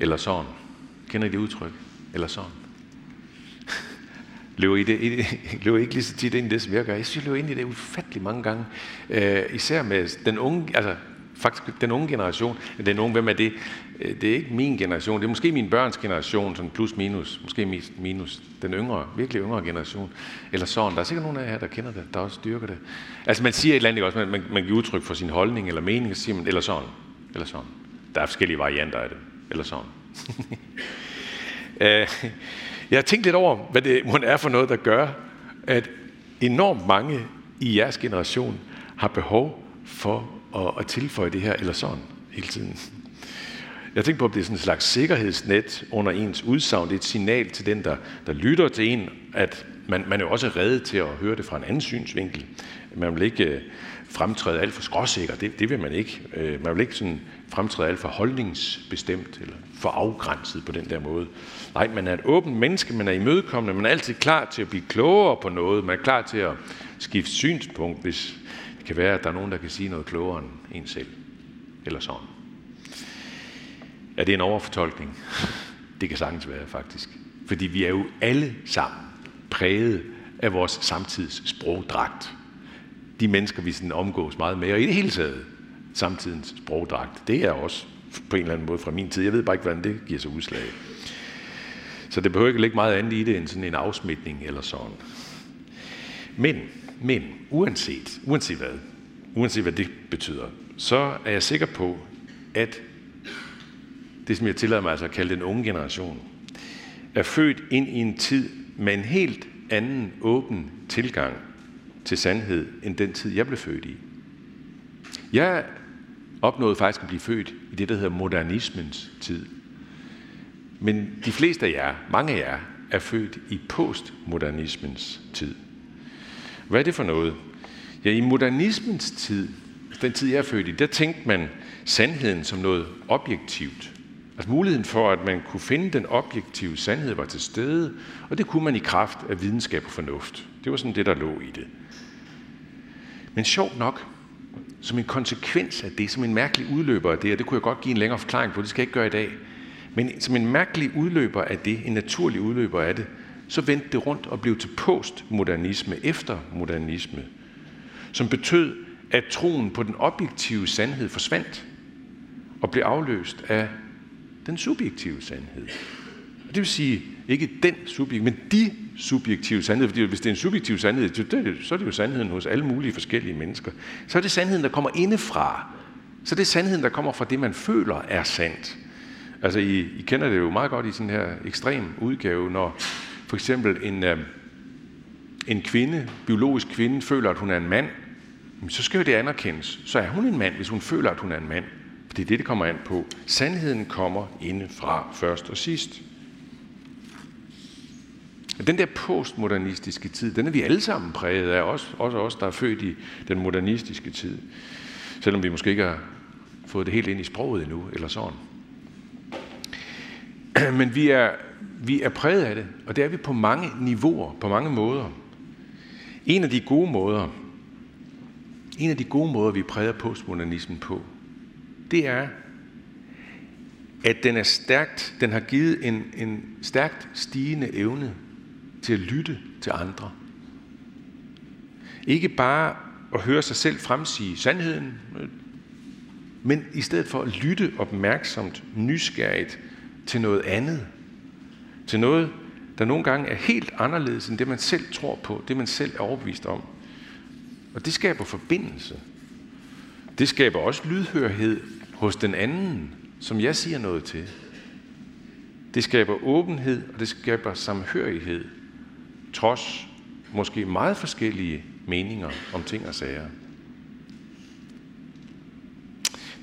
eller sådan. Kender I det udtryk? Eller sådan. løber I, det, I, løber I ikke lige så tit ind i det, som jeg gør? Jeg synes, jeg løber ind i det ufattelig mange gange. Øh, især med den unge, altså faktisk den unge generation. Den unge, hvem er det? Øh, det er ikke min generation. Det er måske min børns generation, sådan plus minus. Måske minus den yngre, virkelig yngre generation. Eller sådan. Der er sikkert nogen af jer, der kender det, der også styrker det. Altså man siger et eller andet, også, man, man giver udtryk for sin holdning eller mening, og siger man, eller sådan. Eller sådan. Der er forskellige varianter af det. Eller sådan. Øh, jeg har tænkt lidt over, hvad det må er for noget, der gør, at enormt mange i jeres generation har behov for at, at tilføje det her eller sådan hele tiden. Jeg tænker på, at det er sådan en slags sikkerhedsnet under ens udsagn. Det er et signal til den, der, der lytter til en, at man, man er jo også reddet til at høre det fra en anden synsvinkel. Man vil ikke øh, fremtræde alt for skråsikker. Det, det vil man ikke. Øh, man vil ikke sådan fremtræde alt for holdningsbestemt eller for afgrænset på den der måde. Nej, man er et åbent menneske, man er imødekommende, man er altid klar til at blive klogere på noget, man er klar til at skifte synspunkt, hvis det kan være, at der er nogen, der kan sige noget klogere end en selv. Eller sådan. Ja, det er en overfortolkning. Det kan sagtens være, faktisk. Fordi vi er jo alle sammen præget af vores samtids sprogdragt. De mennesker, vi sådan omgås meget med, og i det hele taget samtidens sprogdragt, det er også på en eller anden måde fra min tid. Jeg ved bare ikke, hvordan det giver sig udslag. Så det behøver ikke ligge meget andet i det end sådan en afsmitning eller sådan. Men, men uanset, uanset hvad, uanset hvad det betyder, så er jeg sikker på, at det, som jeg tillader mig altså at kalde den unge generation, er født ind i en tid med en helt anden åben tilgang til sandhed, end den tid, jeg blev født i. Jeg opnåede faktisk at blive født i det, der hedder modernismens tid. Men de fleste af jer, mange af jer, er født i postmodernismens tid. Hvad er det for noget? Ja, i modernismens tid, den tid jeg er født i, der tænkte man sandheden som noget objektivt. Altså muligheden for, at man kunne finde den objektive sandhed var til stede, og det kunne man i kraft af videnskab og fornuft. Det var sådan det, der lå i det. Men sjovt nok, som en konsekvens af det, som en mærkelig udløber af det, og det kunne jeg godt give en længere forklaring på, det skal jeg ikke gøre i dag, men som en mærkelig udløber af det, en naturlig udløber af det, så vendte det rundt og blev til postmodernisme, efter modernisme, som betød, at troen på den objektive sandhed forsvandt og blev afløst af den subjektive sandhed. Det vil sige, ikke den subjektive, men de subjektive sandhed. Fordi hvis det er en subjektiv sandhed, så er det jo sandheden hos alle mulige forskellige mennesker. Så er det sandheden, der kommer indefra. Så er det sandheden, der kommer fra det, man føler er sandt. Altså, I, I kender det jo meget godt i sådan her ekstrem udgave, når for eksempel en, øh, en kvinde, biologisk kvinde, føler, at hun er en mand, så skal jo det anerkendes. Så er hun en mand, hvis hun føler, at hun er en mand. For det er det, det kommer an på. Sandheden kommer indefra først og sidst. Den der postmodernistiske tid, den er vi alle sammen præget af, også, også os, der er født i den modernistiske tid. Selvom vi måske ikke har fået det helt ind i sproget endnu, eller sådan. Men vi er, vi er præget af det, og det er vi på mange niveauer, på mange måder. En af de gode måder, en af de gode måder, vi præger postmodernismen på, det er, at den er stærkt, den har givet en, en stærkt stigende evne til at lytte til andre. Ikke bare at høre sig selv fremsige sandheden, men i stedet for at lytte opmærksomt, nysgerrigt til noget andet. Til noget, der nogle gange er helt anderledes end det, man selv tror på, det man selv er overbevist om. Og det skaber forbindelse. Det skaber også lydhørhed hos den anden, som jeg siger noget til. Det skaber åbenhed, og det skaber samhørighed, trods måske meget forskellige meninger om ting og sager.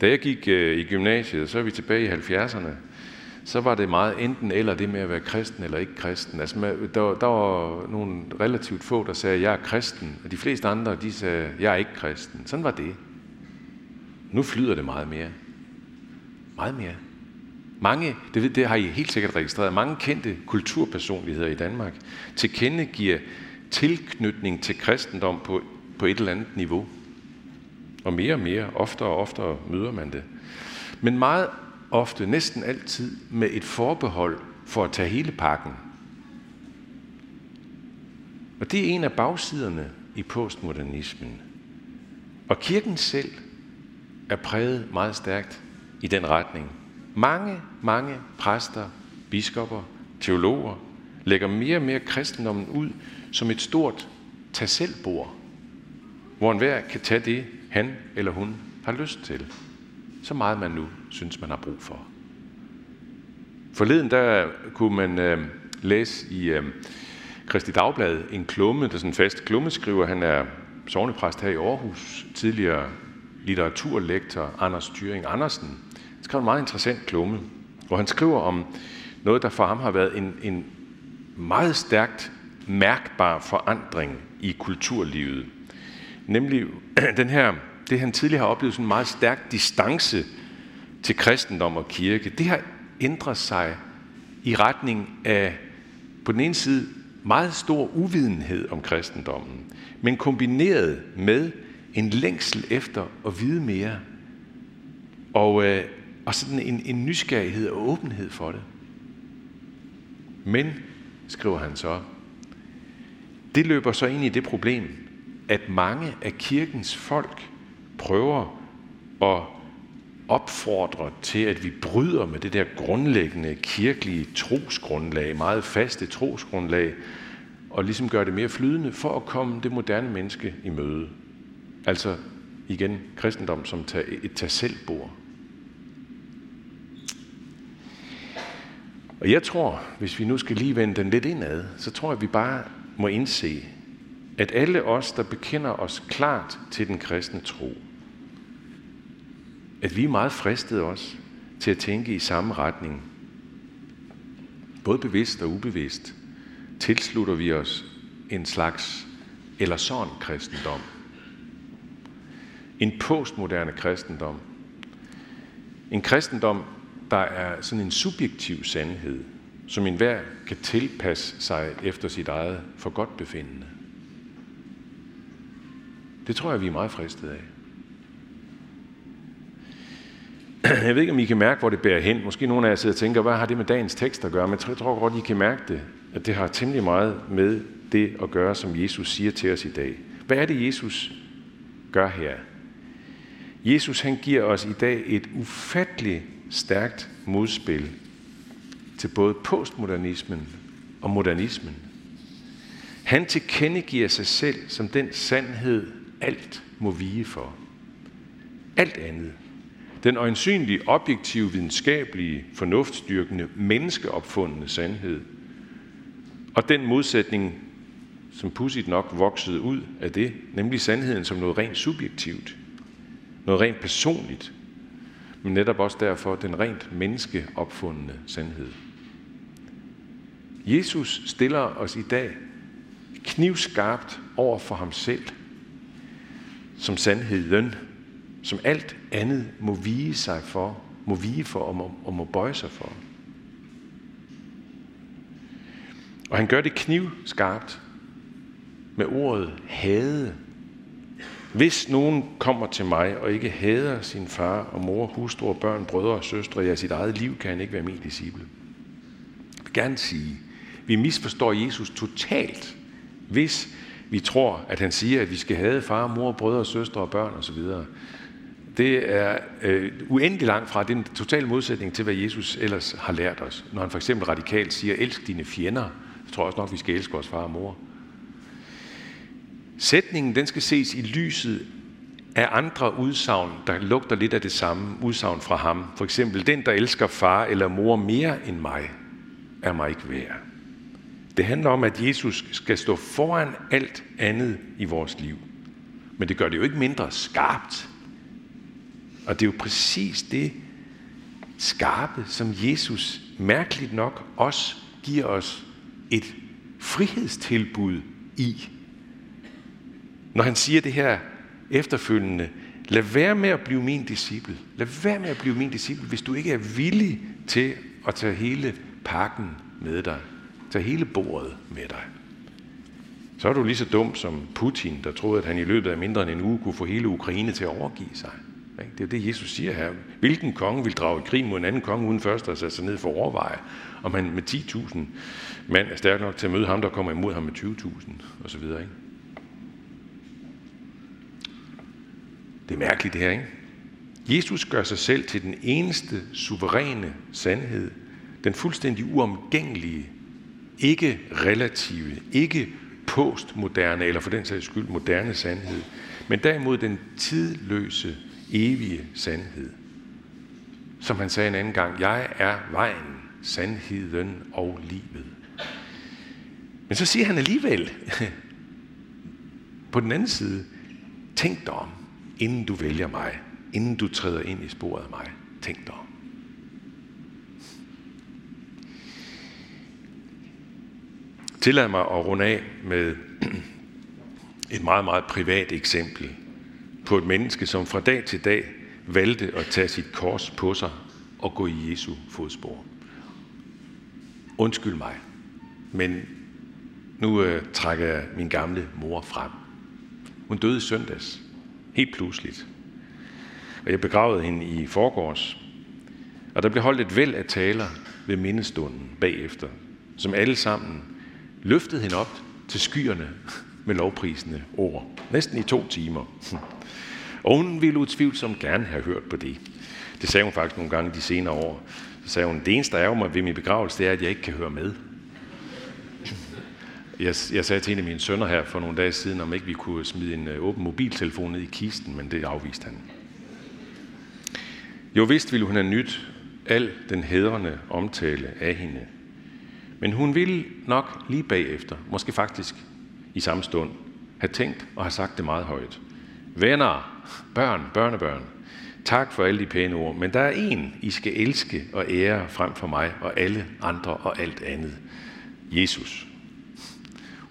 Da jeg gik øh, i gymnasiet, så er vi tilbage i 70'erne, så var det meget enten eller det med at være kristen eller ikke kristen. Altså, der, der var nogle relativt få, der sagde, jeg er kristen, og de fleste andre, de sagde, jeg er ikke kristen. Sådan var det. Nu flyder det meget mere. Meget mere. Mange, det, det har I helt sikkert registreret, mange kendte kulturpersonligheder i Danmark tilkendegiver tilknytning til kristendom på, på et eller andet niveau. Og mere og mere, oftere og oftere møder man det. Men meget ofte, næsten altid, med et forbehold for at tage hele pakken. Og det er en af bagsiderne i postmodernismen. Og kirken selv er præget meget stærkt i den retning. Mange, mange præster, biskopper, teologer lægger mere og mere kristendommen ud som et stort tag selv bord, hvor enhver kan tage det, han eller hun har lyst til. Så meget man nu synes, man har brug for. Forleden der kunne man øh, læse i øh, Kristi Dagblad en klumme, der er sådan en fast klummeskriver. Han er sovnepræst her i Aarhus, tidligere litteraturlektor Anders Thyring Andersen. Skrev en meget interessant klumme, hvor han skriver om noget, der for ham har været en, en meget stærkt mærkbar forandring i kulturlivet. Nemlig den her, det han tidligere har oplevet, sådan en meget stærk distance til kristendom og kirke. Det har ændret sig i retning af på den ene side meget stor uvidenhed om kristendommen, men kombineret med en længsel efter at vide mere, og, øh, og sådan en, en nysgerrighed og åbenhed for det. Men, skriver han så, det løber så ind i det problem, at mange af kirkens folk prøver at opfordre til, at vi bryder med det der grundlæggende kirkelige trosgrundlag, meget faste trosgrundlag, og ligesom gør det mere flydende for at komme det moderne menneske i møde. Altså igen kristendom som et tag selv bord. Og jeg tror, hvis vi nu skal lige vende den lidt indad, så tror jeg, at vi bare må indse, at alle os, der bekender os klart til den kristne tro, at vi er meget fristede os til at tænke i samme retning. Både bevidst og ubevidst tilslutter vi os en slags eller sådan kristendom. En postmoderne kristendom. En kristendom, der er sådan en subjektiv sandhed, som enhver kan tilpasse sig efter sit eget for godt befindende. Det tror jeg, vi er meget fristet af. Jeg ved ikke, om I kan mærke, hvor det bærer hen. Måske nogle af jer sidder og tænker, hvad har det med dagens tekst at gøre? Men jeg tror godt, I kan mærke det, at det har temmelig meget med det at gøre, som Jesus siger til os i dag. Hvad er det, Jesus gør her? Jesus han giver os i dag et ufatteligt stærkt modspil til både postmodernismen og modernismen. Han tilkendegiver sig selv som den sandhed, alt må vige for. Alt andet. Den øjensynlige, objektive, videnskabelige, fornuftstyrkende, menneskeopfundne sandhed. Og den modsætning, som pudsigt nok voksede ud af det, nemlig sandheden som noget rent subjektivt, noget rent personligt, men netop også derfor den rent menneskeopfundne sandhed. Jesus stiller os i dag knivskarpt over for ham selv, som sandheden, som alt andet må vige sig for, må vige for og må, og må bøje sig for. Og han gør det knivskarpt med ordet hade. Hvis nogen kommer til mig og ikke hader sin far og mor, hustru og børn, brødre og søstre, ja, sit eget liv, kan han ikke være min disciple. Jeg vil gerne sige, vi misforstår Jesus totalt, hvis vi tror, at han siger, at vi skal have far, mor, brødre, søstre og børn osv. Det er øh, uendelig langt fra den totale modsætning til, hvad Jesus ellers har lært os. Når han for eksempel radikalt siger, elsk dine fjender, så tror jeg også nok, vi skal elske vores far og mor. Sætningen den skal ses i lyset af andre udsagn, der lugter lidt af det samme udsagn fra ham. For eksempel, den, der elsker far eller mor mere end mig, er mig ikke værd. Det handler om, at Jesus skal stå foran alt andet i vores liv. Men det gør det jo ikke mindre skarpt. Og det er jo præcis det skarpe, som Jesus mærkeligt nok også giver os et frihedstilbud i. Når han siger det her efterfølgende, lad være med at blive min disciple. Lad være med at blive min disciple, hvis du ikke er villig til at tage hele pakken med dig. Tag hele bordet med dig. Så er du lige så dum som Putin, der troede, at han i løbet af mindre end en uge kunne få hele Ukraine til at overgive sig. Det er det, Jesus siger her. Hvilken konge vil drage krig mod en anden konge, uden først at sætte sig ned for at overveje, om han med 10.000 mand er stærk nok til at møde ham, der kommer imod ham med 20.000 osv. Ikke? Det er mærkeligt det her, ikke? Jesus gør sig selv til den eneste suveræne sandhed, den fuldstændig uomgængelige, ikke relative, ikke postmoderne, eller for den sags skyld moderne sandhed, men derimod den tidløse, evige sandhed. Som han sagde en anden gang, jeg er vejen, sandheden og livet. Men så siger han alligevel, på den anden side, tænk dig om, inden du vælger mig, inden du træder ind i sporet af mig. Tænk dig om. Tillad mig at runde af med et meget, meget privat eksempel på et menneske, som fra dag til dag valgte at tage sit kors på sig og gå i Jesu fodspor. Undskyld mig, men nu øh, trækker jeg min gamle mor frem. Hun døde i søndags, helt pludseligt. Og jeg begravede hende i forgårs. Og der blev holdt et væld af taler ved mindestunden bagefter, som alle sammen løftede hende op til skyerne med lovprisende ord. Næsten i to timer. Og hun ville utvivlsomt gerne have hørt på det. Det sagde hun faktisk nogle gange de senere år. Så sagde hun, det eneste, der er mig ved min begravelse, det er, at jeg ikke kan høre med. Jeg, jeg sagde til en af mine sønner her for nogle dage siden, om ikke vi kunne smide en øh, åben mobiltelefon ned i kisten, men det afviste han. Jo vist ville hun have nyt al den hedrende omtale af hende. Men hun ville nok lige bagefter, måske faktisk i samme stund, have tænkt og have sagt det meget højt. Venner, børn, børnebørn, tak for alle de pæne ord, men der er en, I skal elske og ære frem for mig og alle andre og alt andet. Jesus.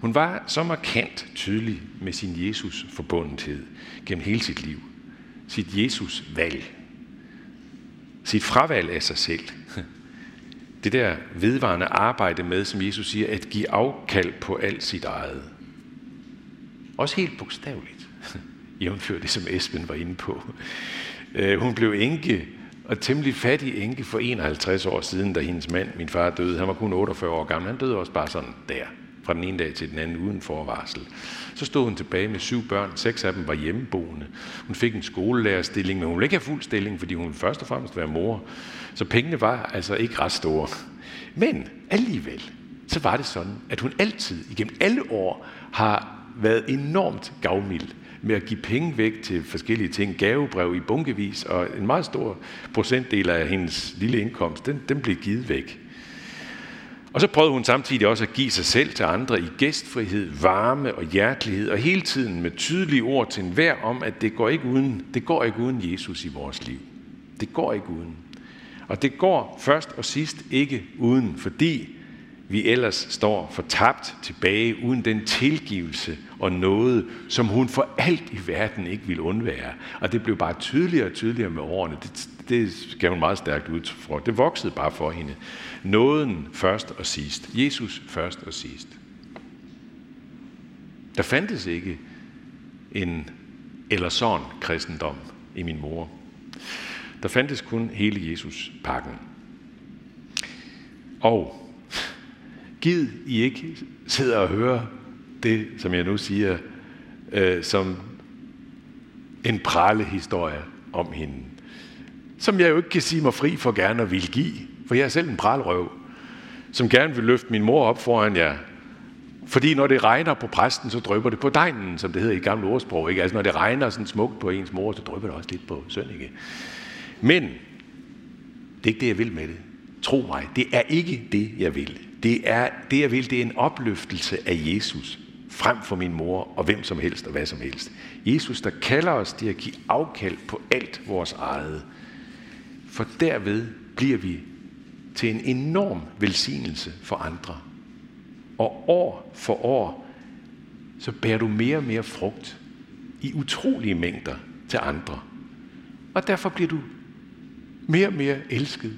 Hun var så markant tydelig med sin Jesus-forbundethed gennem hele sit liv. Sit Jesus-valg. Sit fravalg af sig selv. Det der vedvarende arbejde med, som Jesus siger, at give afkald på alt sit eget. Også helt bogstaveligt. Jævnfør det, som Esben var inde på. Øh, hun blev enke, og temmelig fattig enke for 51 år siden, da hendes mand, min far, døde. Han var kun 48 år gammel. Han døde også bare sådan der fra den ene dag til den anden uden forvarsel. Så stod hun tilbage med syv børn, seks af dem var hjemmeboende. Hun fik en skolelærerstilling, men hun ville ikke have fuld stilling, fordi hun først og fremmest være mor. Så pengene var altså ikke ret store. Men alligevel, så var det sådan, at hun altid, igennem alle år, har været enormt gavmild med at give penge væk til forskellige ting, gavebrev i bunkevis, og en meget stor procentdel af hendes lille indkomst, den, den blev givet væk. Og så prøvede hun samtidig også at give sig selv til andre i gæstfrihed, varme og hjertelighed, og hele tiden med tydelige ord til enhver om, at det går ikke uden, det går ikke uden Jesus i vores liv. Det går ikke uden. Og det går først og sidst ikke uden, fordi vi ellers står fortabt tilbage uden den tilgivelse og noget, som hun for alt i verden ikke ville undvære. Og det blev bare tydeligere og tydeligere med årene. Det, det gav hun meget stærkt ud for. Det voksede bare for hende. Nåden først og sidst. Jesus først og sidst. Der fandtes ikke en eller sådan kristendom i min mor. Der fandtes kun hele Jesus-pakken. Og giv I ikke sidder og hører det, som jeg nu siger, øh, som en pralehistorie om hende. Som jeg jo ikke kan sige mig fri for gerne at ville give. For jeg er selv en pralrøv, som gerne vil løfte min mor op foran jer. Fordi når det regner på præsten, så drøber det på degnen, som det hedder i gamle ordsprog. Ikke? Altså når det regner sådan smukt på ens mor, så drøber det også lidt på Sønneke. Men det er ikke det, jeg vil med det. Tro mig, det er ikke det, jeg vil. Det, er, det jeg vil, det er en opløftelse af Jesus frem for min mor og hvem som helst og hvad som helst. Jesus, der kalder os til at give afkald på alt vores eget. For derved bliver vi til en enorm velsignelse for andre. Og år for år, så bærer du mere og mere frugt i utrolige mængder til andre. Og derfor bliver du mere og mere elsket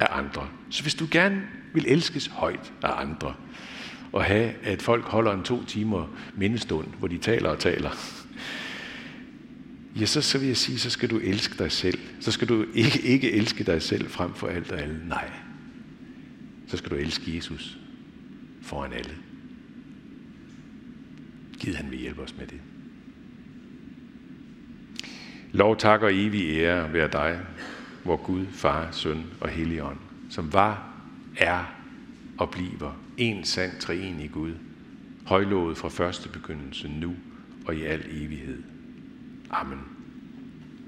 af andre. Så hvis du gerne vil elskes højt af andre, og have, at folk holder en to timer mindestund, hvor de taler og taler, ja, så, så vil jeg sige, så skal du elske dig selv. Så skal du ikke, ikke elske dig selv frem for alt og alle. Nej. Så skal du elske Jesus foran alle. Gid han vil hjælpe os med det. Lov, tak og evig ære være dig, hvor Gud, Far, Søn og Helligånd, som var, er og bliver en sand treenig Gud, højlovet fra første begyndelse nu og i al evighed. Amen.